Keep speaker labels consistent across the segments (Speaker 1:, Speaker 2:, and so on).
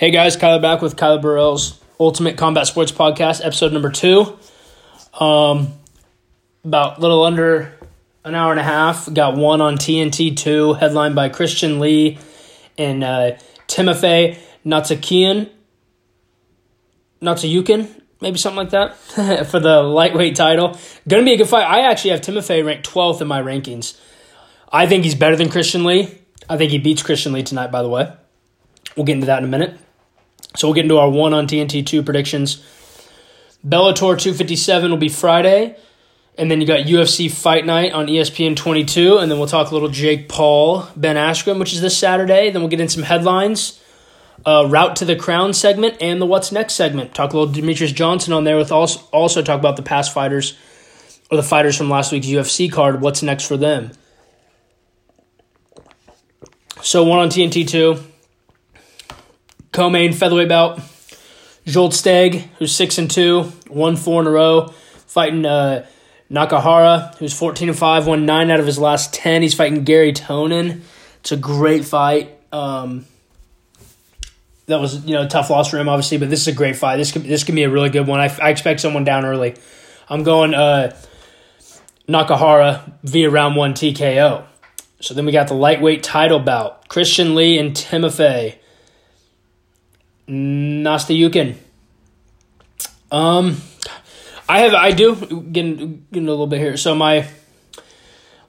Speaker 1: Hey guys, Kyler back with Kyler Burrell's Ultimate Combat Sports Podcast, episode number two. Um, about a little under an hour and a half. Got one on TNT two, headlined by Christian Lee and uh, Timofey Natsakian. Natsuyukin, maybe something like that, for the lightweight title. Gonna be a good fight. I actually have Timofey ranked 12th in my rankings. I think he's better than Christian Lee. I think he beats Christian Lee tonight, by the way. We'll get into that in a minute. So we'll get into our one on TNT 2 predictions. Bellator 257 will be Friday. And then you got UFC Fight Night on ESPN 22. And then we'll talk a little Jake Paul, Ben Askren, which is this Saturday. Then we'll get in some headlines, uh, Route to the Crown segment, and the What's Next segment. Talk a little Demetrious Johnson on there with also, also talk about the past fighters or the fighters from last week's UFC card. What's next for them? So one on TNT 2 co-main featherweight bout. Jolt Steg, who's six and two, won four in a row, fighting uh, Nakahara, who's fourteen and five, won nine out of his last ten. He's fighting Gary Tonon. It's a great fight. Um, that was you know a tough loss for him, obviously, but this is a great fight. This could this could be a really good one. I, I expect someone down early. I'm going uh, Nakahara via round one TKO. So then we got the lightweight title bout: Christian Lee and Timofey Nastayukin. Um, I have I do getting getting a little bit here. So my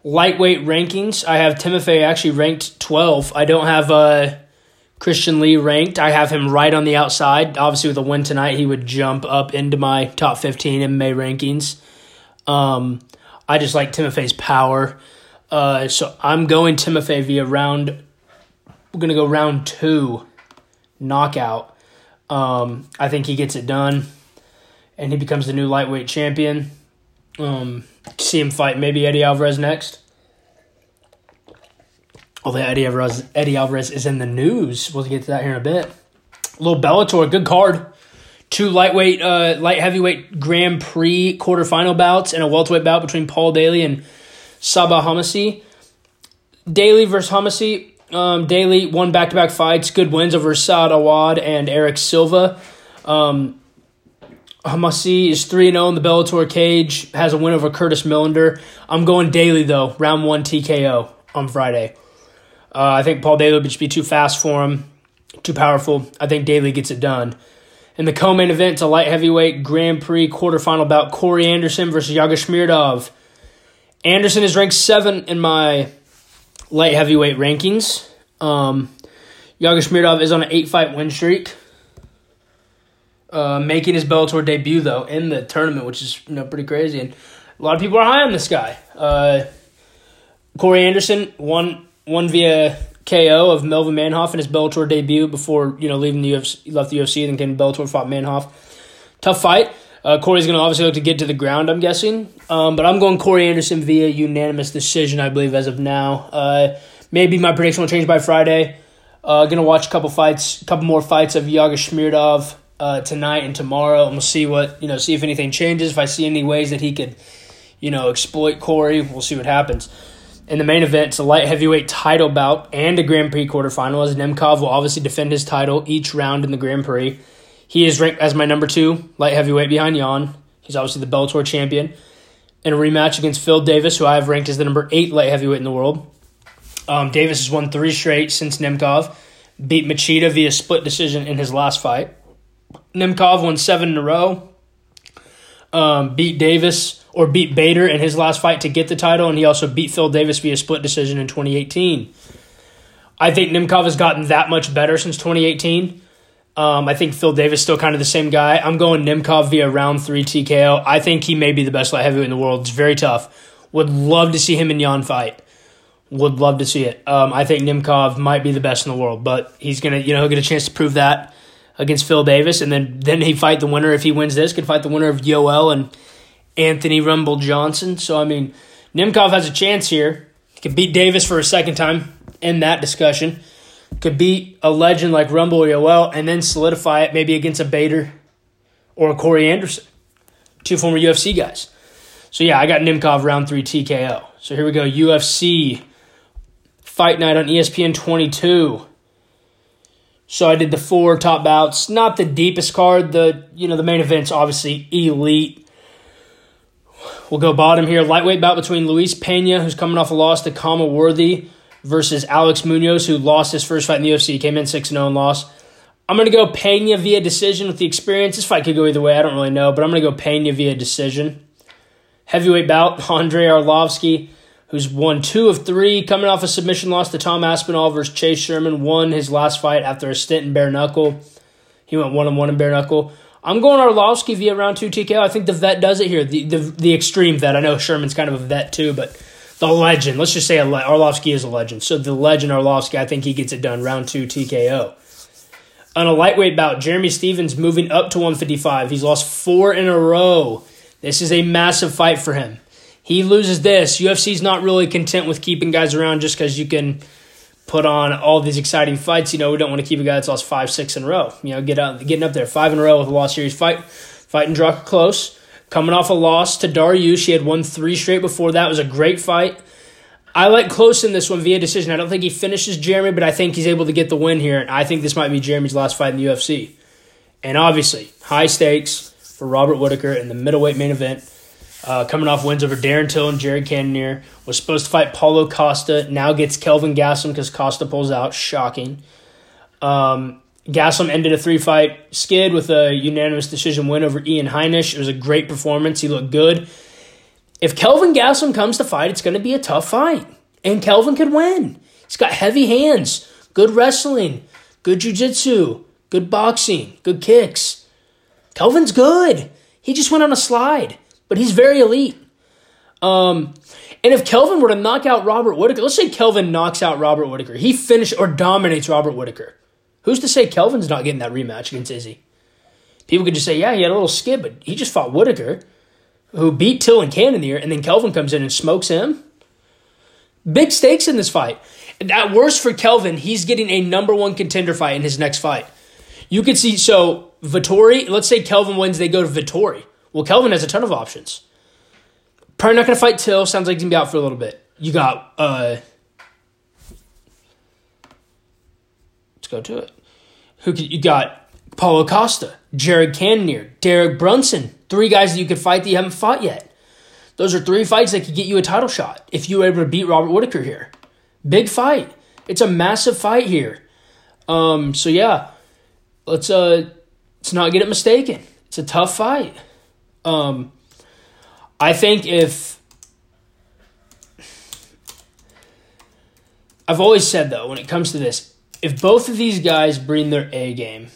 Speaker 1: lightweight rankings, I have Timofey actually ranked twelve. I don't have uh Christian Lee ranked. I have him right on the outside. Obviously, with a win tonight, he would jump up into my top fifteen MMA rankings. Um, I just like Timofey's power. Uh, so I'm going Timofey via round. We're gonna go round two, knockout. Um, I think he gets it done, and he becomes the new lightweight champion. Um, see him fight maybe Eddie Alvarez next. Although Eddie Alvarez, Eddie Alvarez is in the news. We'll get to that here in a bit. Little Bellator, good card. Two lightweight, uh, light heavyweight Grand Prix quarterfinal bouts and a welterweight bout between Paul Daley and Sabah Homasi. Daley versus Homasi. Um, Daley won back to back fights, good wins over Saad Awad and Erick Silva. Um, Homasi is 3 0 in the Bellator cage, has a win over Curtis Millender. I'm going Daley, though, round one TKO on Friday. Uh, I think Paul Daley would just be too fast for him, too powerful. I think Daley gets it done. In the co main event, it's a light heavyweight Grand Prix quarterfinal bout Corey Anderson versus Yaga Shmirdov. Anderson is ranked 7 in my light heavyweight rankings. Um, Yaga Shmirdov is on an eight fight win streak, uh, making his Bellator debut though in the tournament, which is you know pretty crazy. And a lot of people are high on this guy. Uh, Corey Anderson won won via KO of Melvin Manhoef in his Bellator debut before you know leaving the UFC, left the UFC, and then came to Bellator, fought Manhoef. Tough fight. Uh, Corey's going to obviously look to get to the ground, I'm guessing. Um, but I'm going Corey Anderson via unanimous decision, I believe, as of now. Uh, maybe my prediction will change by Friday. Uh, going to watch a couple fights, a couple more fights of Yaga Shmirdov uh, tonight and tomorrow, and we'll see what you know. See if anything changes. If I see any ways that he could, you know, exploit Corey, we'll see what happens. In the main event, it's a light heavyweight title bout and a Grand Prix quarterfinal, as Nemkov will obviously defend his title each round in the Grand Prix. He is ranked as my number two light heavyweight behind Yan. He's obviously the Bellator champion. In a rematch against Phil Davis, who I have ranked as the number eight light heavyweight in the world. Um, Davis has won three straight since Nemkov. Beat Machida via split decision in his last fight. Nemkov won seven in a row. Um, beat Davis or beat Bader in his last fight to get the title, and he also beat Phil Davis via split decision in 2018. I think Nemkov has gotten that much better since 2018. Um, I think Phil Davis still kind of the same guy. I'm going Nemkov via round three TKO. I think he may be the best light heavyweight in the world. It's very tough. Would love to see him and Yan fight. Would love to see it. Um, I think Nemkov might be the best in the world, but he's gonna, you know, he'll get a chance to prove that against Phil Davis, and then then he fight the winner if he wins this. Could fight the winner of Yoel and Anthony Rumble Johnson. So I mean, Nemkov has a chance here. He could beat Davis for a second time in that discussion could beat a legend like Rumble Yoel and then solidify it maybe against a Bader or a Corey Anderson, two former UFC guys. So yeah, I got Nemkov round three TKO. So here we go, UFC Fight Night on ESPN 22. So I did the four top bouts. Not the deepest card. The you know the main event's obviously elite. We'll go bottom here. Lightweight bout between Luis Pena, who's coming off a loss to Khama Worthy, versus Alex Munoz, who lost his first fight in the UFC, came in 6 0 and lost. I'm going to go Pena via decision with the experience. This fight could go either way. I don't really know, but I'm going to go Pena via decision. Heavyweight bout, Andrei Arlovsky, who's won two of three, coming off a submission loss to Tom Aspinall versus Chase Sherman, won his last fight after a stint in bare knuckle. He went one and one in bare knuckle. I'm going Arlovsky via round two TKO. I think the vet does it here. The, the the extreme vet. I know Sherman's kind of a vet too, but the legend. Let's just say le- Arlovsky is a legend. So the legend Arlovsky, I think he gets it done. Round two TKO. On a lightweight bout, Jeremy Stephens moving up to 155. He's lost four in a row. This is a massive fight for him. He loses this. UFC's not really content with keeping guys around just because you can put on all these exciting fights. You know, we don't want to keep a guy that's lost five, six in a row. You know, get out, getting up there five in a row with a lost series fight, fighting Drakkar Klose, coming off a loss to Daru. She had won three straight before that. It was a great fight. I like Klose in this one via decision. I don't think he finishes Jeremy, but I think he's able to get the win here. And I think this might be Jeremy's last fight in the UFC. And obviously, high stakes for Robert Whitaker in the middleweight main event. Uh, coming off wins over Darren Till and Jared Cannonier. Was supposed to fight Paulo Costa. Now gets Kelvin Gastelum because Costa pulls out. Shocking. Um, Gastelum ended a three fight skid with a unanimous decision win over Ian Heinisch. It was a great performance. He looked good. If Kelvin Gastelum comes to fight, it's going to be a tough fight. And Kelvin could win. He's got heavy hands, good wrestling, good jiu-jitsu, good boxing, good kicks. Kelvin's good. He just went on a slide but he's very elite. Um, and if Kelvin were to knock out Robert Whitaker, let's say Kelvin knocks out Robert Whitaker, he finishes or dominates Robert Whitaker. Who's to say Kelvin's not getting that rematch against Izzy? People could just say, yeah, he had a little skid, but he just fought Whitaker, who beat Till and Cannonier, and then Kelvin comes in and smokes him. Big stakes in this fight. At worst for Kelvin, he's getting a number one contender fight in his next fight. You could see, so Vettori, let's say Kelvin wins, they go to Vettori. Well, Kelvin has a ton of options. Probably not going to fight Till. Sounds like he's going to be out for a little bit. You got, uh, go to it. Who could, you got Paulo Costa, Jared Cannonier, Derek Brunson. Three guys that you could fight that you haven't fought yet. Those are three fights that could get you a title shot if you were able to beat Robert Whitaker here. Big fight. It's a massive fight here. Um, so yeah, let's uh, let's not get it mistaken. It's a tough fight. Um, I think if I've always said though, when it comes to this, if both of these guys bring their A game,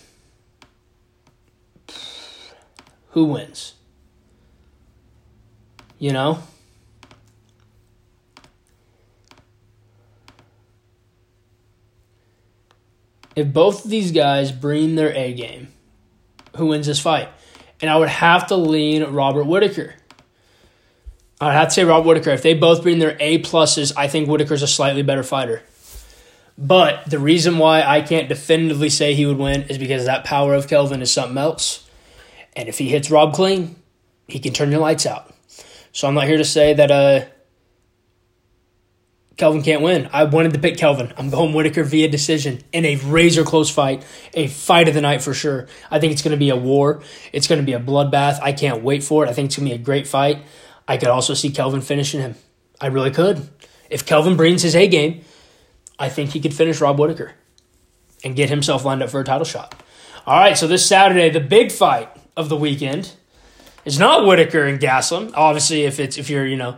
Speaker 1: who wins? You know? If both of these guys bring their A game, who wins this fight? and I would have to lean Robert Whitaker. I'd have to say Robert Whitaker. If they both bring their A pluses, I think Whitaker's a slightly better fighter. But the reason why I can't definitively say he would win is because that power of Kelvin is something else. And if he hits Rob clean, he can turn your lights out. So I'm not here to say that uh, Kelvin can't win. I wanted to pick Kelvin. I'm going Whitaker via decision in a razor close fight, a fight of the night for sure. I think it's going to be a war. It's going to be a bloodbath. I can't wait for it. I think it's going to be a great fight. I could also see Kelvin finishing him. I really could. If Kelvin brings his A game, I think he could finish Rob Whitaker and get himself lined up for a title shot. All right, so this Saturday, the big fight of the weekend is not Whitaker and Gastelum. Obviously, if it's if you're you know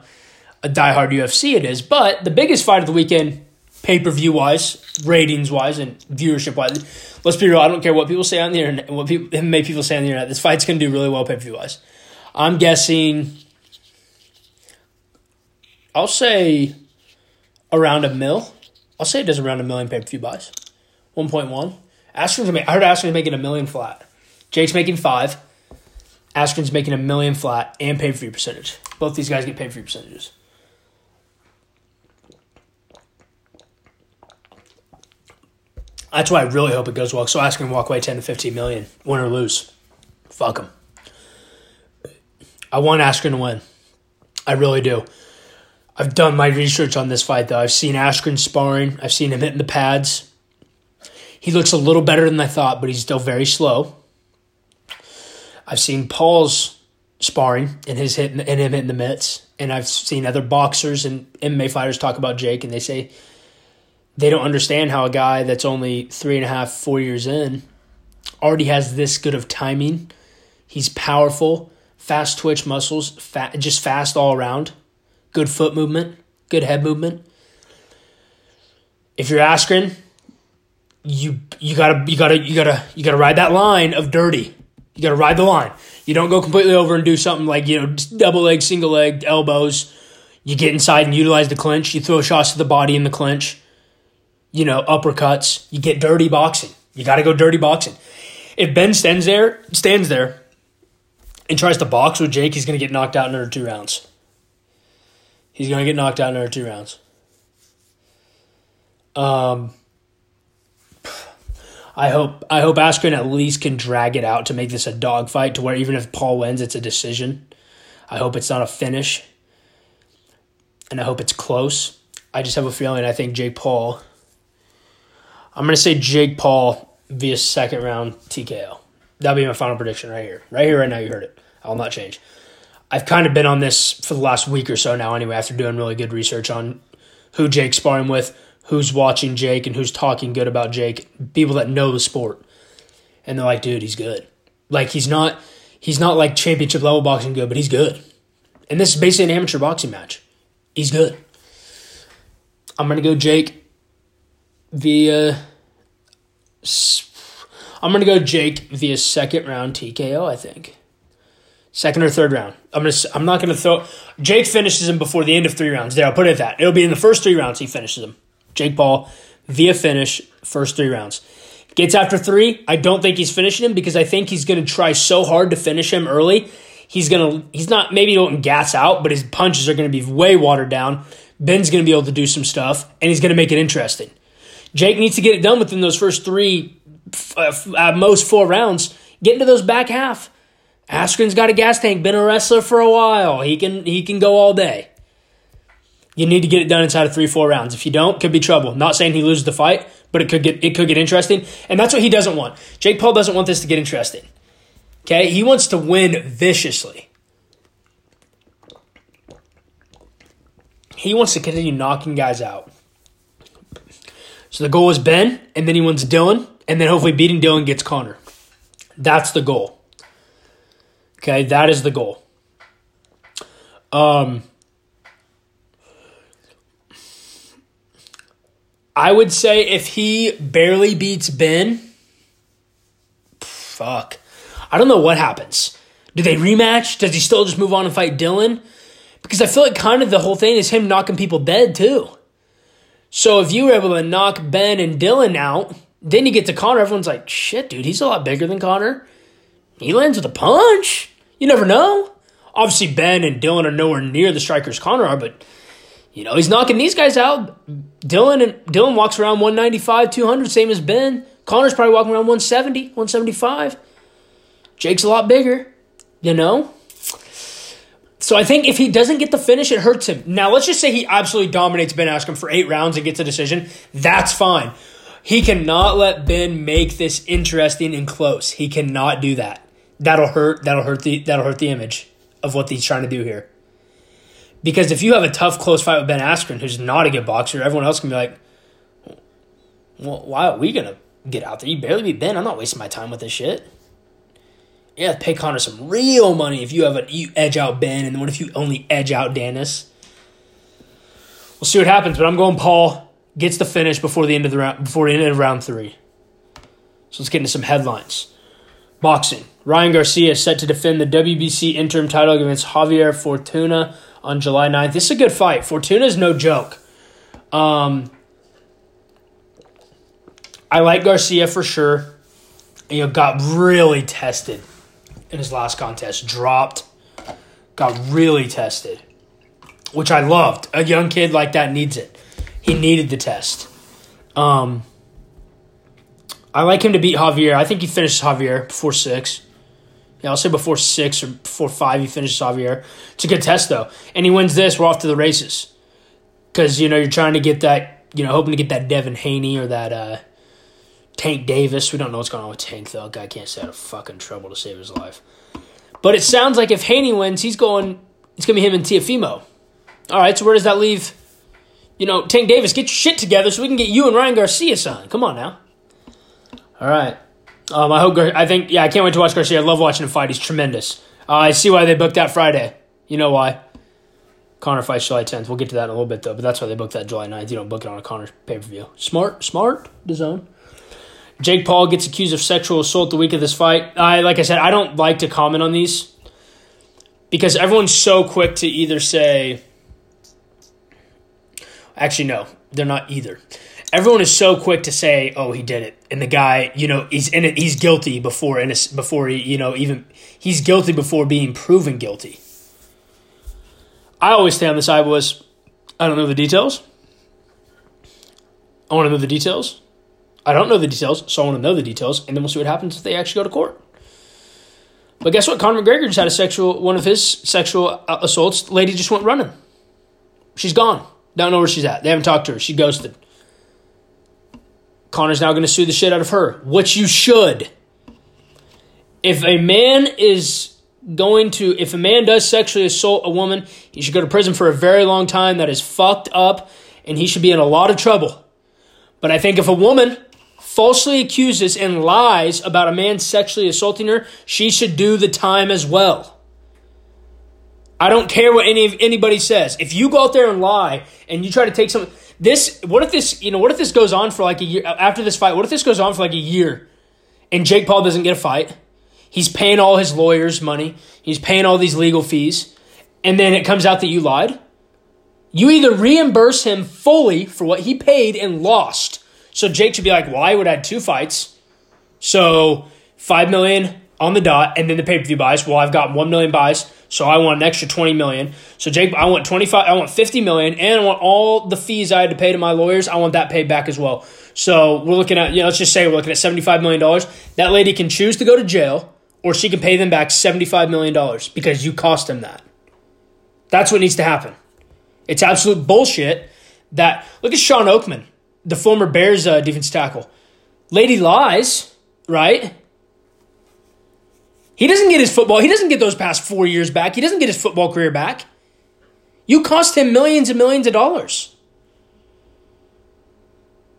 Speaker 1: a diehard UFC it is. But the biggest fight of the weekend, pay per view wise, ratings wise, and viewership wise, let's be real. I don't care what people say on the internet, what people, many people say on the internet. This fight's to do really well pay per view wise. I'm guessing. I'll say around a mil. I'll say it does around a million pay per view buys. 1.1. Askren's I heard Askren's making a million flat. Jake's making five. Askren's making a million flat and pay per view percentage. Both these guys get pay per view percentages. That's why I really hope it goes well. So Askren walk away 10 to 15 million, win or lose. Fuck him. I want Askren to win. I really do. I've done my research on this fight, though. I've seen Askren sparring, I've seen him hitting the pads. He looks a little better than I thought, but he's still very slow. I've seen Paul's sparring and his hit and him hitting the mitts, and I've seen other boxers and MMA fighters talk about Jake, and they say they don't understand how a guy that's only three and a half, four years in already has this good of timing. He's powerful, fast twitch muscles, fat, just fast all around, good foot movement, good head movement. If you're Askren, you you gotta you gotta you gotta you gotta ride that line of dirty. You gotta ride the line. You don't go completely over and do something like you know double leg, single leg, elbows. You get inside and utilize the clinch. You throw shots to the body in the clinch. You know uppercuts. You get dirty boxing. You got to go dirty boxing. If Ben stands there, stands there, and tries to box with Jake, he's to get knocked out in under two rounds. He's going to get knocked out in under two rounds. Um, I hope I hope Askren at least can drag it out to make this a dogfight to where even if Paul wins, it's a decision. I hope it's not a finish, and I hope it's close. I just have a feeling. I think Jake Paul. I'm gonna say Jake Paul via second round TKO. That'll be my final prediction right here. Right here, right now. You heard it. I will not change. I've kind of been on this for the last week or so now. Anyway, after doing really good research on who Jake's sparring with who's watching Jake and who's talking good about Jake, people that know the sport. And they're like, dude, he's good. Like he's not he's not like championship level boxing good, but he's good. And this is basically an amateur boxing match. He's good. I'm gonna go Jake via I'm gonna go Jake via second round TKO, I think. Second or third round. I'm gonna I'm not gonna throw Jake finishes him before the end of three rounds. There, I'll put it at that. It'll be in the first three rounds he finishes him. Jake Paul via finish, first three rounds. Gets after three. I don't think he's finishing him because I think he's to try so hard to finish him early. He's to, he's not, maybe he won't gas out, but his punches are to be way watered down. Ben's to be able to do some stuff, and he's to make it interesting. Jake needs to get it done within those first three, uh, most four rounds. Get into those back half. Askren's got a gas tank, been a wrestler for a while. He can he can go all day. You need to get it done inside of three, four rounds. If you don't, could be trouble. Not saying he loses the fight, but it could get it could get interesting. And that's what he doesn't want. Jake Paul doesn't want this to get interesting. Okay? He wants to win viciously. He wants to continue knocking guys out. So the goal is Ben, and then he wins Dillon, and then hopefully beating Dillon gets Conor. That's the goal. Okay, that is the goal. Um I would say if he barely beats Ben, fuck. I don't know what happens. Do they rematch? Does he still just move on and fight Dillon? Because I feel like kind of the whole thing is him knocking people dead too. So if you were able to knock Ben and Dillon out, then you get to Conor. everyone's like, shit, dude, he's a lot bigger than Conor. He lands with a punch. You never know. Obviously, Ben and Dillon are nowhere near the strikers Conor are, but you know, he's knocking these guys out. Dillon and Dillon walks around 195, 200, same as Ben. Conor's probably walking around 170, 175. Jake's a lot bigger, you know? So I think if he doesn't get the finish, it hurts him. Now, let's just say he absolutely dominates Ben Askren for eight rounds and gets a decision. That's fine. He cannot let Ben make this interesting and close. He cannot do that. That'll hurt. That'll hurt the. That'll hurt the image of what he's trying to do here. Because if you have a tough, close fight with Ben Askren, who's not a good boxer, everyone else can be like, well, why are we to get out there? You barely beat Ben. I'm not wasting my time with this shit. Yeah, pay Conor some real money if you have a you edge out Ben, and what if you only edge out Danis? We'll see what happens, but I'm going Paul gets the finish before the end of the round before the end of round three. So let's get into some headlines. Boxing. Ryan Garcia is set to defend the WBC interim title against Javier Fortuna on July 9th. This is a good fight. Fortuna is no joke. Um, I like Garcia for sure. Know, got really tested in his last contest. Dropped. Got really tested, which I loved. A young kid like that needs it. He needed the test. Um, I like him to beat Javier. I think he finishes Javier before six. Yeah, I'll say before six or before five, he finishes Javier. It's a good test though, and he wins this. We're off to the races because you know you're trying to get that, you know, hoping to get that Devin Haney or that uh, Tank Davis. We don't know what's going on with Tank though. Guy can't stay out of fucking trouble to save his life. But it sounds like if Haney wins, he's going. It's gonna be him and Teofimo. All right, so where does that leave? You know, Tank Davis, get your shit together so we can get you and Ryan Garcia signed. Come on now. All right. Um, I hope. Gar- I think. Yeah, I can't wait to watch Garcia. I love watching him fight. He's tremendous. Uh, I see why they booked that Friday. You know why? Conor fights July 10th. We'll get to that in a little bit though, but that's why they booked that July 9th. You don't book it on a Conor pay per view. Smart, smart, design. Jake Paul gets accused of sexual assault the week of this fight. I like I said, I don't like to comment on these because everyone's so quick to either say actually no, they're not either. Everyone is so quick to say, "Oh, he did it," and the guy, you know, he's in it. He's guilty before, before he, you know, even he's guilty before being proven guilty. I always stay on the side was, I don't know the details. I want to know the details. I don't know the details, so I want to know the details, and then we'll see what happens if they actually go to court. But guess what? Conor McGregor just had a sexual one of his sexual uh, assaults. The lady just went running. She's gone. Don't know where she's at. They haven't talked to her. She ghosted. Conor's now going to sue the shit out of her, which you should. If a man is going to, if a man does sexually assault a woman, he should go to prison for a very long time. That is fucked up, and he should be in a lot of trouble. But I think if a woman falsely accuses and lies about a man sexually assaulting her, she should do the time as well. I don't care what any anybody says. If you go out there and lie and you try to take some this what if this, you know, what if this goes on for like a year after this fight? What if this goes on for like a year and Jake Paul doesn't get a fight? He's paying all his lawyers money. He's paying all these legal fees. And then it comes out that you lied. You either reimburse him fully for what he paid and lost. So Jake should be like, well, I would add two fights. So five million on the dot, and then the pay-per-view buys. Well, I've got one million buys, so I want an extra twenty million. So Jake, I want twenty-five, I want fifty million, and I want all the fees I had to pay to my lawyers. I want that paid back as well. So we're looking at, you know, let's just say we're looking at seventy-five million dollars. That lady can choose to go to jail or she can pay them back $75 million because you cost them that. That's what needs to happen. It's absolute bullshit that. Look at Shawn Oakman, the former Bears uh, defense tackle. Lady lies, right? He doesn't get his football. He doesn't get those past four years back. He doesn't get his football career back. You cost him millions and millions of dollars.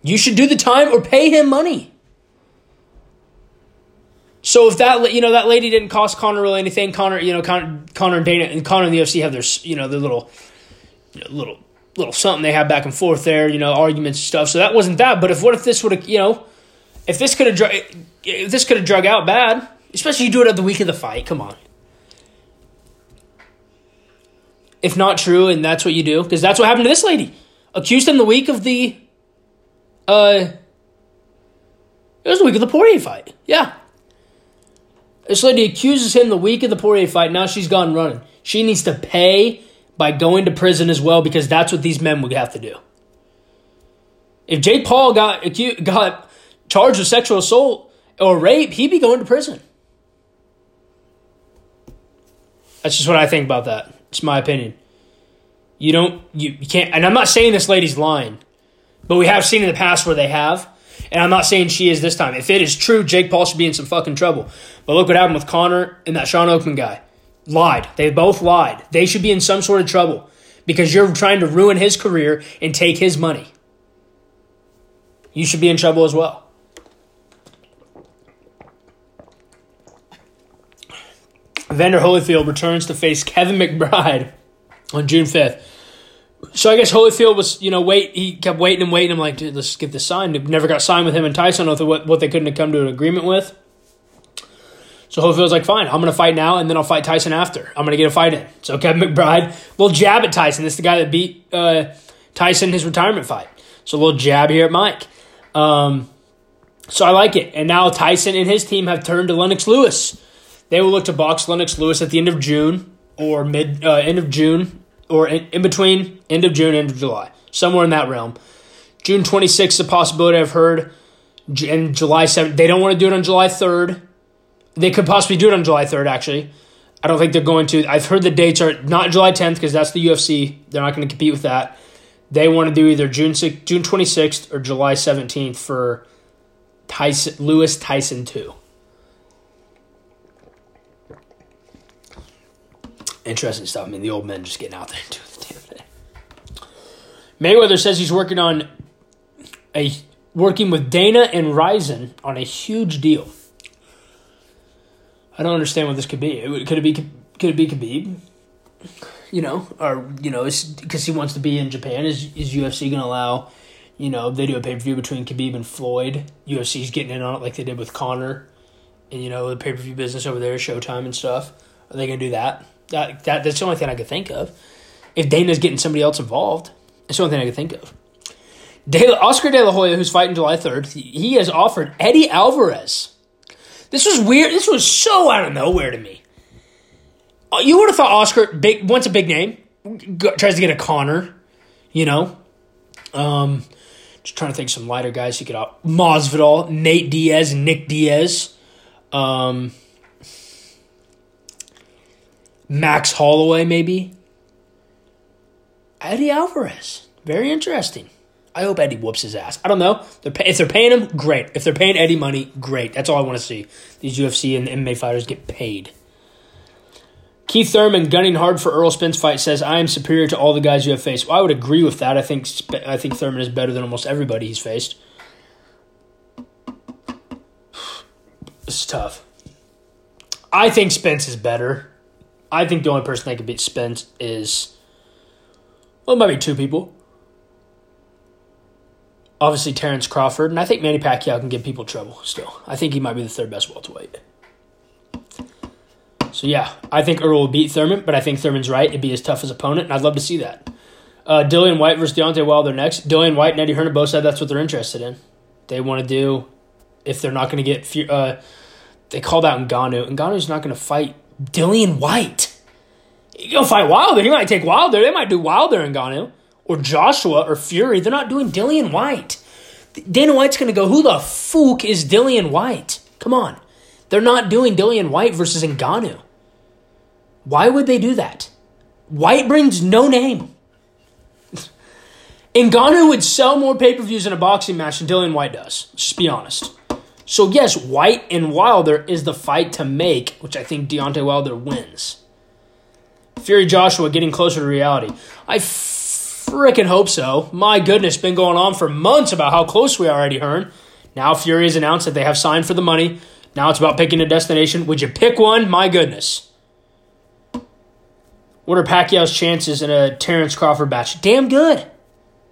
Speaker 1: You should do the time or pay him money. So if that you know that lady didn't cost Conor really anything, Conor you know Connor, Conor and Dana and Conor and the UFC have their you know their little you know, little little something they have back and forth there, you know arguments and stuff. So that wasn't that. But if what if this would have you know if this could have if this could have drug out bad, especially you do it at the week of the fight, come on. If not true, and that's what you do, because that's what happened to this lady. Accused him the week of the uh it was the week of the Poirier fight. Yeah. This lady accuses him the week of the Poirier fight. Now she's gone running. She needs to pay by going to prison as well because that's what these men would have to do. If Jake Paul got got charged with sexual assault or rape, he'd be going to prison. That's just what I think about that. It's my opinion. You don't you, you can't and I'm not saying this lady's lying, but we have seen in the past where they have. And I'm not saying she is this time. If it is true, Jake Paul should be in some fucking trouble. But look what happened with Conor and that Shawn Oakman guy. Lied. They both lied. They should be in some sort of trouble because you're trying to ruin his career and take his money. You should be in trouble as well. Evander Holyfield returns to face Kevin McBride on June 5th. So I guess Holyfield was, you know, wait. He kept waiting and waiting. I'm like, dude, let's get this signed. Never got signed with him and Tyson with what, what they couldn't have come to an agreement with. So Holyfield's like, fine, I'm to fight now, and then I'll fight Tyson after. I'm to get a fight in. So Kevin McBride, little jab at Tyson. This is the guy that beat uh, Tyson his retirement fight. So a little jab here at Mike. Um, so I like it. And now Tyson and his team have turned to Lennox Lewis. They will look to box Lennox Lewis at the end of June or mid uh, end of June or in, in between end of June, end of July, somewhere in that realm. June 26th is a possibility I've heard. And July 7th, they don't want to do it on July 3rd. They could possibly do it on July 3rd, actually. I don't think they're going to. I've heard the dates are not July 10th because that's the UFC. They're not going to compete with that. They want to do either June 6, June 26th or July 17th for Tyson Lewis Tyson two. Interesting stuff. I mean, the old men just getting out there and doing the damn thing. Mayweather says he's working on a working with Dana and Rizin on a huge deal. I don't understand what this could be. Could it be? Could it be Khabib? You know, or you know, because he wants to be in Japan. Is is UFC going to allow? You know, they do a pay per view between Khabib and Floyd. UFC's getting in on it like they did with Conor, and you know the pay per view business over there, Showtime and stuff. Are they going to do that? That that that's the only thing I could think of. If Dana's getting somebody else involved, that's the only thing I could think of. De La, Oscar De La Hoya, who's fighting July 3rd, he has offered Eddie Alvarez. This was weird. This was so out of nowhere to me. Uh, you would have thought Oscar big wants a big name, tries to get a Conor, you know. Um, just trying to think some lighter guys he could out. Masvidal, Nate Diaz, Nick Diaz, um, Max Holloway, maybe. Eddie Alvarez, very interesting. I hope Eddie whoops his ass. I don't know. They're pay- if they're paying him, great. If they're paying Eddie money, great. That's all I want to see. These UFC and MMA fighters get paid. Keith Thurman, gunning hard for Errol Spence fight, says I am superior to all the guys you have faced. Well, I would agree with that. I think I think Thurman is better than almost everybody he's faced. Is tough. I think Spence is better. I think the only person that could beat Spence is well, it might be two people obviously Terrence Crawford, and I think Manny Pacquiao can give people trouble still. I think he might be the third best welterweight. So yeah, I think Errol will beat Thurman, but I think Thurman's right. It'd be his toughest opponent, and I'd love to see that. Uh, Dillian Whyte versus Deontay Wilder next. Dillian Whyte and Eddie Hearn both said that's what they're interested in. They want to do if they're not going to get. Uh, they called out Ngannou. Ngannou's not going to fight Dillian. He's going to fight Wilder. He might take Wilder. They might do Wilder and Ngannou or Joshua or Fury. They're not doing Dillian Whyte. Dana White's going to go, who the fuck is Dillian Whyte? Come on. They're not doing Dillian Whyte versus Ngannou. Why would they do that? Whyte brings no name. Ngannou would sell more pay per views in a boxing match than Dillian Whyte does. Just be honest. So, yes, Whyte and Wilder is the fight to make, which I think Deontay Wilder wins. Fury Joshua getting closer to reality. I freaking hope so. My goodness, been going on for months about how close we are, Hearn. Now Fury has announced that they have signed for the money. Now it's about picking a destination. Would you pick one? My goodness. What are Pacquiao's chances in a Terrence Crawford match? Damn good.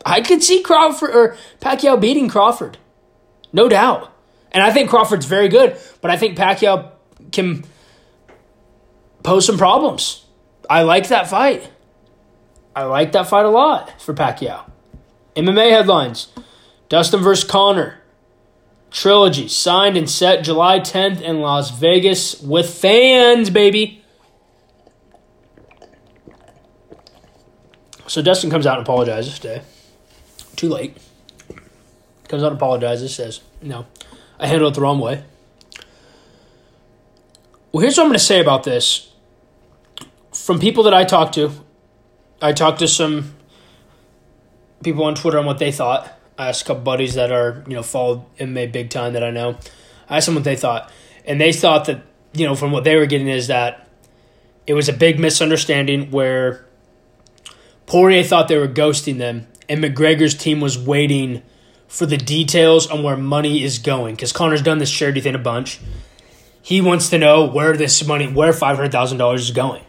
Speaker 1: I could see Crawford or Pacquiao beating Crawford. No doubt. And I think Crawford's very good, but I think Pacquiao can pose some problems. I like that fight. I like that fight a lot for Pacquiao. MMA headlines Dustin vs. Conor. Trilogy signed and set July 10th in Las Vegas with fans, baby. So Dustin comes out and apologizes today. Too late. Comes out and apologizes, says, No, I handled it the wrong way. Well, here's what I'm going to say about this. From people that I talked to, I talked to some people on Twitter on what they thought. I asked a couple buddies that are, you know, followed MMA big time that I know. I asked them what they thought. And they thought that, you know, from what they were getting is that it was a big misunderstanding where Poirier thought they were ghosting them and McGregor's team was waiting for the details on where money is going. Because Conor's done this charity thing a bunch. He wants to know where this money, where $500,000 is going.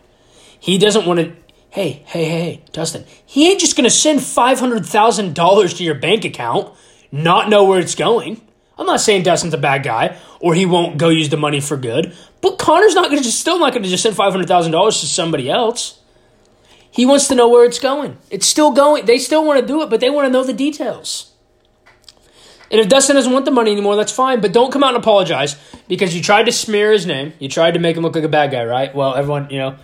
Speaker 1: He doesn't want to hey, hey, hey, Dustin, he ain't just to send $500,000 to your bank account, not know where it's going. I'm not saying Dustin's a bad guy or he won't go use the money for good, but Conor's not to just still not to just send $500,000 to somebody else. He wants to know where it's going. It's still going. They still want to do it, but they want to know the details. And if Dustin doesn't want the money anymore, that's fine. But don't come out and apologize because you tried to smear his name. You tried to make him look like a bad guy, right? Well, everyone, you know,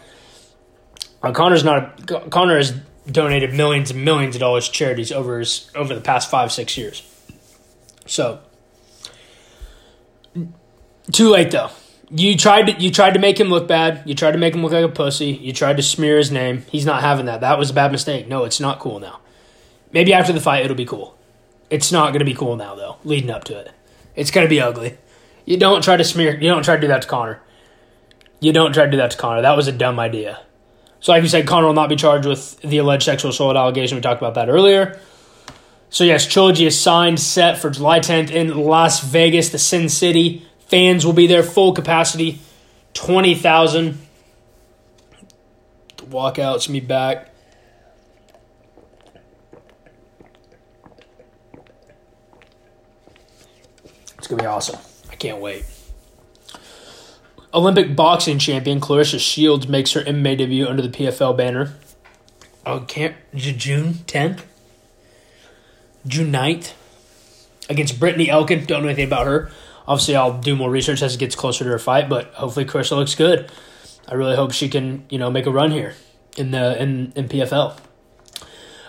Speaker 1: uh, Conor's not. A, Conor has donated millions and millions of dollars to charities over his over the past five six years. So, too late though. You tried to you tried to make him look bad. You tried to make him look like a pussy. You tried to smear his name. He's not having that. That was a bad mistake. No, it's not cool now. Maybe after the fight it'll be cool. It's not going to be cool now though. Leading up to it, It's gonna be ugly. You don't try to smear. You don't try to do that to Conor. You don't try to do that to Conor. That was a dumb idea. So, like you said, Conor will not be charged with the alleged sexual assault allegation. We talked about that earlier. So, yes, Trilogy is signed, set for July 10th in Las Vegas, the Sin City. Fans will be there, full capacity, 20,000. The walkouts, me back. It's going to be awesome. I can't wait. Olympic boxing champion Claressa Shields makes her MMA debut under the PFL banner. Oh, can't June tenth, June 9th, against Brittney Elkin. Don't know anything about her. Obviously, I'll do more research as it gets closer to her fight, but hopefully, Claressa looks good. I really hope she can, you know, make a run here in the in, in PFL.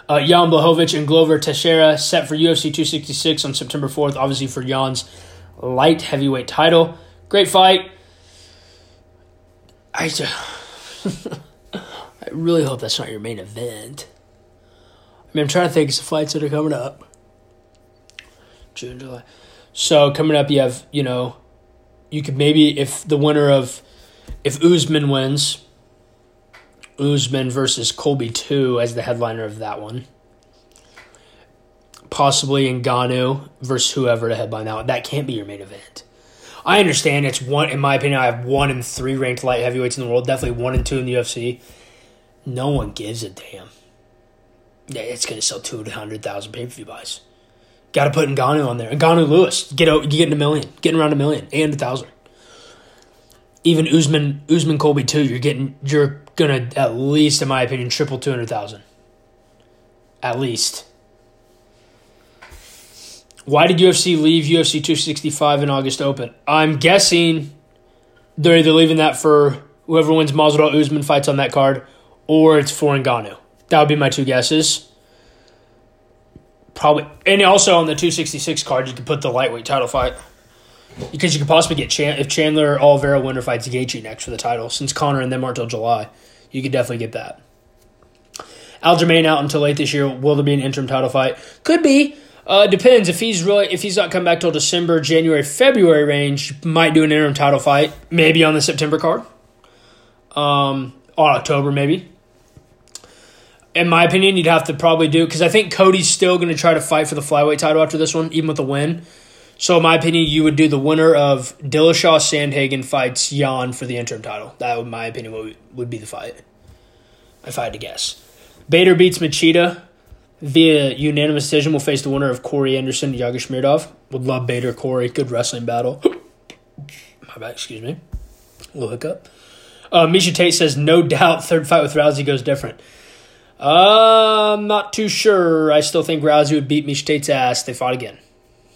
Speaker 1: Uh, Jan Blachowicz and Glover Teixeira set for UFC 266 on September 4th, obviously for Jan's light heavyweight title. Great fight. I, I really hope that's not your main event. I mean, I'm trying to think of the fights that are coming up. June, July. So coming up, you have you know, you could maybe if the winner of if Usman wins, Usman versus Colby two as the headliner of that one. Possibly Ngannou versus whoever to headline that one. That can't be your main event. I understand it's one, in my opinion, I have one and three ranked light heavyweights in the world, definitely one and two in the UFC. No one gives a damn. Yeah, it's to sell 200,000 pay per view buys. Got to put Ngannou on there. Ngannou Lewis, get out, getting a million, getting around a million, and a thousand. Even Usman, Usman Colby too. You're getting, you're gonna at least, in my opinion, triple two hundred thousand. At least. Why did UFC leave UFC 265 in August Open? I'm guessing they're either leaving that for whoever wins Masvidal Usman fights on that card, or it's for Ngannou. That would be my two guesses. Probably, and also on the 266 card, you could put the lightweight title fight because you could possibly get Chan- if Chandler Oliveira winner fights Gaethje next for the title. Since Conor and them aren't until July, you could definitely get that. Aljamain out until late this year. Will there be an interim title fight? Could be. Uh, depends if he's really if he's not come back till December, January, February range. Might do an interim title fight, maybe on the September card. Um, or October maybe. In my opinion, you'd have to probably do because I think Cody's still going to try to fight for the flyweight title after this one, even with the win. So, in my opinion, you would do the winner of Dillashaw Sandhagen fights Jan for the interim title. That, in my opinion, would, would be the fight. If I had to guess. Bader beats Machida via unanimous decision. Will face the winner of Corey Anderson and Yaga. Would love Bader Corey. Good wrestling battle. My bad, excuse me. A little hiccup. Uh, Miesha Tate says, no doubt, third fight with Rousey goes different. Uh, I'm not too sure. I still think Rousey would beat Miesha Tate's ass. They fought again.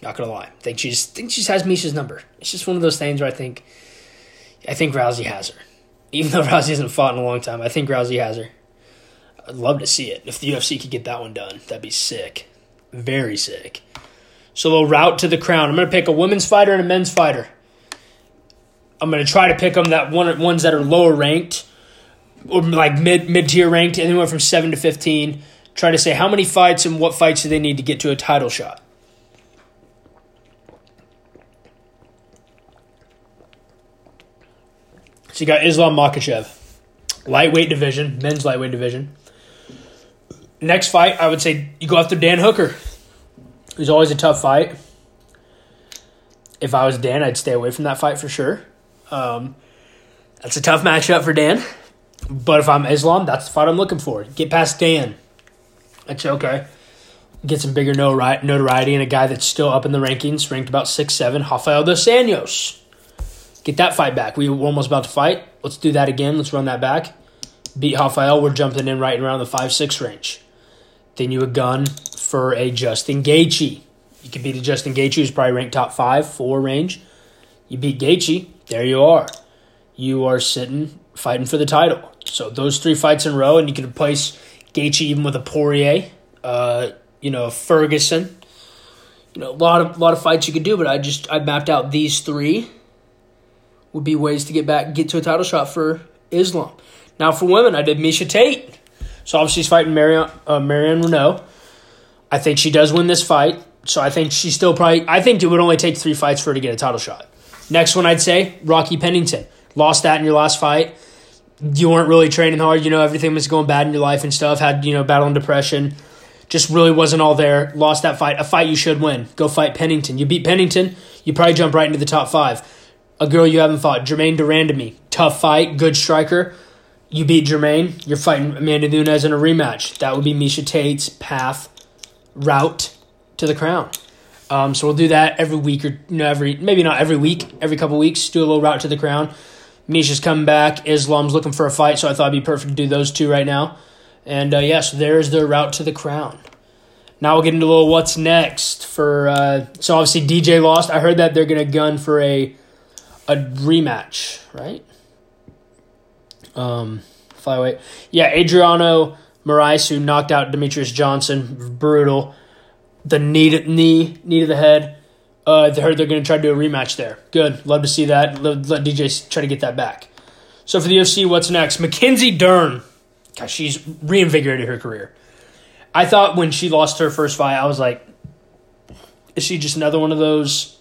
Speaker 1: Not gonna lie. I think she's think she just has Miesha's number. It's just one of those things where I think I think Rousey has her. Even though Rousey hasn't fought in a long time, I think Rousey has her. I'd love to see it. If the UFC could get that one done, that'd be sick. Very sick. So they'll route to the crown. I'm gonna pick a women's fighter and a men's fighter. I'm gonna try to pick them that one ones that are lower ranked or like mid mid tier ranked, anywhere from seven to fifteen. Try to say how many fights and what fights do they need to get to a title shot. So you got Islam Makhachev, lightweight division, men's lightweight division. Next fight, I would say you go after Dan Hooker, who's always a tough fight. If I was Dan, I'd stay away from that fight for sure. Um, that's a tough matchup for Dan. But if I'm Islam, that's the fight I'm looking for. Get past Dan. That's okay. Get some bigger notoriety and a guy that's still up in the rankings, ranked about six seven, Rafael dos Anjos. Get that fight back. We were almost about to fight. Let's do that again. Let's run that back. Beat Rafael. We're jumping in right around the five six range. Then you a gun for a Justin Gaethje. You could beat a Justin Gaethje who's probably ranked top five, four range. You beat Gaethje. There you are. You are sitting fighting for the title. So those three fights in a row, and you can replace Gaethje even with a Poirier, uh, you know, Ferguson. You know, a lot of lot of fights you could do, but I just I mapped out these three would be ways to get back get to a title shot for Islam. Now for women, I did Miesha Tate. So obviously she's fighting Marion uh, Marion Reneau. I think she does win this fight. So I think she's still probably. I think it would only take three fights for her to get a title shot. Next one, I'd say Rocky Pennington. Lost that in your last fight. You weren't really training hard. You know everything was going bad in your life and stuff. Had you know battling depression. Just really wasn't all there. Lost that fight. A fight you should win. Go fight Pennington. You beat Pennington. You probably jump right into the top five. A girl you haven't fought, Germaine de Randamie. Tough fight, good striker. You beat Germaine. You're fighting Amanda Nunes in a rematch. That would be Miesha Tate's path, route to the crown. Um, so we'll do that every week or know, every maybe not every week, every couple weeks. Do a little route to the crown. Miesha's coming back. Islam's looking for a fight, so I thought it'd be perfect to do those two right now. And uh, yes, there's the route to the crown. Now we'll get into a little what's next for. Uh, so obviously DJ lost. I heard that they're gonna gun for a a rematch, right? Um, flyweight. Yeah, Adriano Moraes who knocked out Demetrious Johnson, brutal. The knee, knee, knee to the head. Uh, I heard they're going to try to do a rematch there. Good, love to see that. Let, let DJ try to get that back. So for the UFC, what's next? Mackenzie Dern. Gosh, she's reinvigorated her career. I thought when she lost her first fight, I was like, is she just another one of those,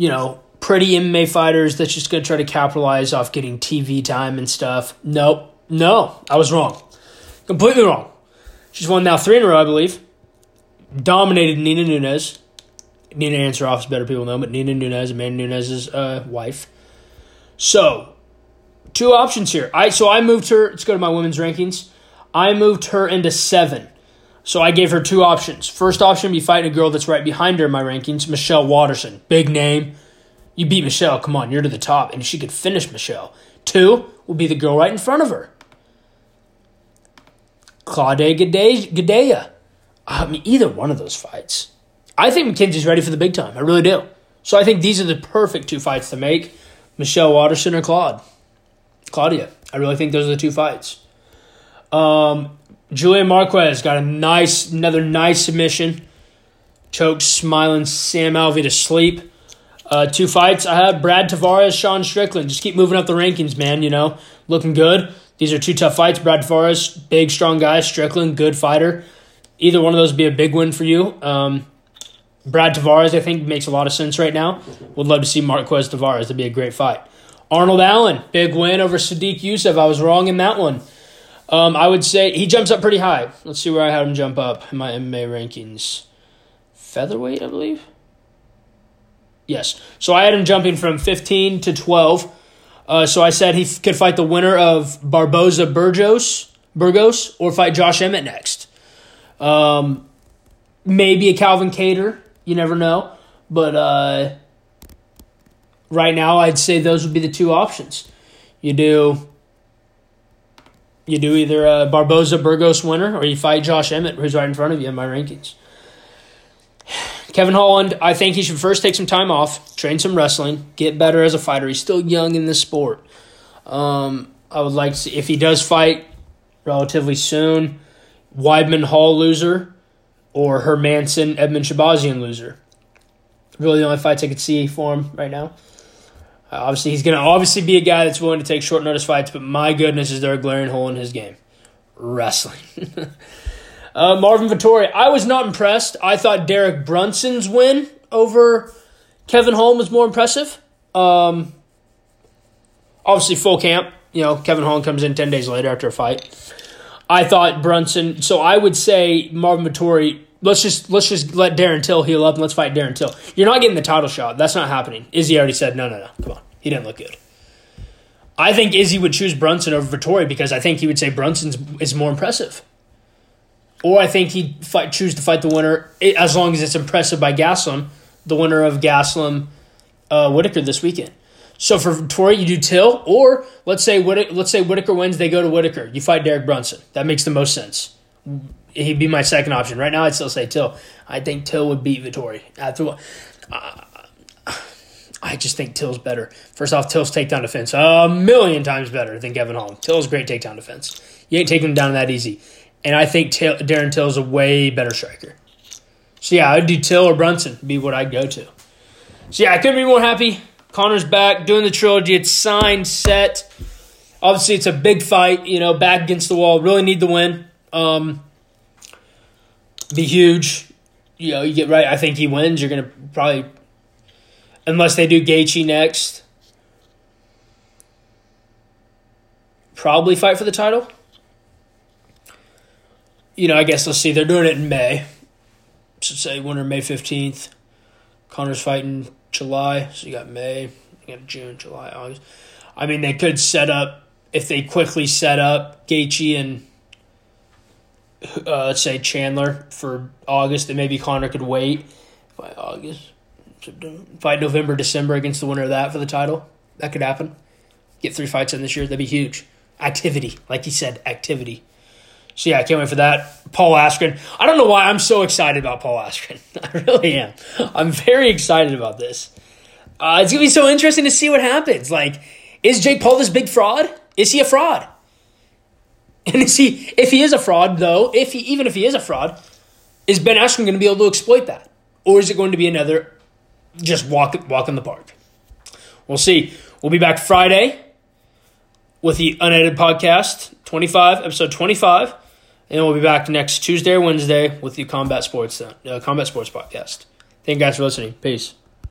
Speaker 1: you know, pretty MMA fighters that's just going to try to capitalize off getting TV time and stuff? Nope. No, I was wrong. Completely wrong. She's won now three in a row, I believe. Dominated Nina Nunes. Nina Ansaroff is better people know, but Nina Nunes, Amanda Nunes' uh, wife. So, two options here. I so I moved her. Let's go to my women's rankings. I moved her into seven. So I gave her two options. First option be fighting a girl that's right behind her in my rankings, Michelle Waterson. Big name. You beat Michelle, come on, you're to the top, and she could finish Michelle. Two will be the girl right in front of her. Claudia Gadelha. I mean, either one of those fights. I think Mackenzie's ready for the big time. I really do. So I think these are the perfect two fights to make Michelle Waterson or Claude. Claudia. I really think those are the two fights. Um, Julian Marquez got a nice, another nice submission. Choked smiling Sam Alvey to sleep. Uh, two fights. I have Brad Tavares, Sean Strickland. Just keep moving up the rankings, man. You know, looking good. These are two tough fights. Brad Tavares, big, strong guy. Strickland, good fighter. Either one of those would be a big win for you. Um, Brad Tavares, I think, makes a lot of sense right now. Would love to see Marquez Tavares. That'd be a great fight. Arnold Allen, big win over Sadiq Yusuff. I was wrong in that one. Um, I would say he jumps up pretty high. Let's see where I had him jump up in my MMA rankings. Featherweight, I believe. Yes. So I had him jumping from 15 to 12. Uh, so I said he f- could fight the winner of Barboza Burgos, Burgos or fight Josh Emmett next. Um, maybe a Calvin Kattar. You never know. But uh, right now, I'd say those would be the two options. You do you do either a Barboza Burgos winner or you fight Josh Emmett, who's right in front of you in my rankings. Kevin Holland, I think he should first take some time off, train some wrestling, get better as a fighter. He's still young in this sport. Um, I would like to see if he does fight relatively soon, Weidman Hall loser or Hermansson Edmen Shahbazyan loser. Really, the only fights I could see for him right now. Uh, obviously, he's going to obviously be a guy that's willing to take short notice fights, but my goodness, is there a glaring hole in his game? Wrestling. uh, Marvin Vettori, I was not impressed. I thought Derek Brunson's win over Kevin Holm was more impressive. Um, obviously, full camp. You know, Kevin Holm comes in 10 days later after a fight. I thought Brunson, so I would say Marvin Vettori let's just let's just let Darren Till heal up and let's fight Darren Till. You're not getting the title shot. That's not happening. Izzy already said no, no, no. Come on, he didn't look good. I think Izzy would choose Brunson over Vettori because I think he would say Brunson's is more impressive. Or I think he'd fight, choose to fight the winner as long as it's impressive by Gastelum, the winner of Gastelum uh, Whittaker this weekend. So for Vettori, you do Till, or let's say let's say Whittaker wins, they go to Whittaker. You fight Derek Brunson. That makes the most sense he'd be my second option. Right now, I'd still say Till. I think Till would beat Vettori. After uh, I just think Till's better. First off, Till's takedown defense a million times better than Kevin Holm. Till's great takedown defense. You ain't taking him down that easy. And I think Till, Darren Till's a way better striker. So yeah, I'd do Till or Brunson be what I'd go to. So yeah, I couldn't be more happy. Conor's back doing the trilogy. It's signed, set. Obviously, it's a big fight. You know, back against the wall. Really need the win. Um, be huge. you know, you get right. I think he wins. You're gonna probably, unless they do Gaethje next, probably fight for the title. You know, I guess let's see. They're doing it in May. So say winter May fifteenth. Conor's fighting July, so you got May, you got June, July, August. I mean, they could set up if they quickly set up Gaethje and uh, let's say Chandler for August, then maybe Conor could wait by August, fight November, December against the winner of that for the title. That could happen. Get three fights in this year. That'd be huge. Activity, like he said, activity. So yeah, I can't wait for that. Paul Askren. I don't know why I'm so excited about Paul Askren. I really am. I'm very excited about this. Uh, it's gonna be so interesting to see what happens. Like, is Jake Paul this big fraud? Is he a fraud? And is he, if he is a fraud, though, if he even if he is a fraud, is Ben Askren going to be able to exploit that, or is it going to be another just walk walk in the park? We'll see. We'll be back Friday with the unedited podcast, twenty five episode twenty five, and we'll be back next Tuesday or Wednesday with the Combat Sports uh, Combat Sports podcast. Thank you guys for listening. Peace.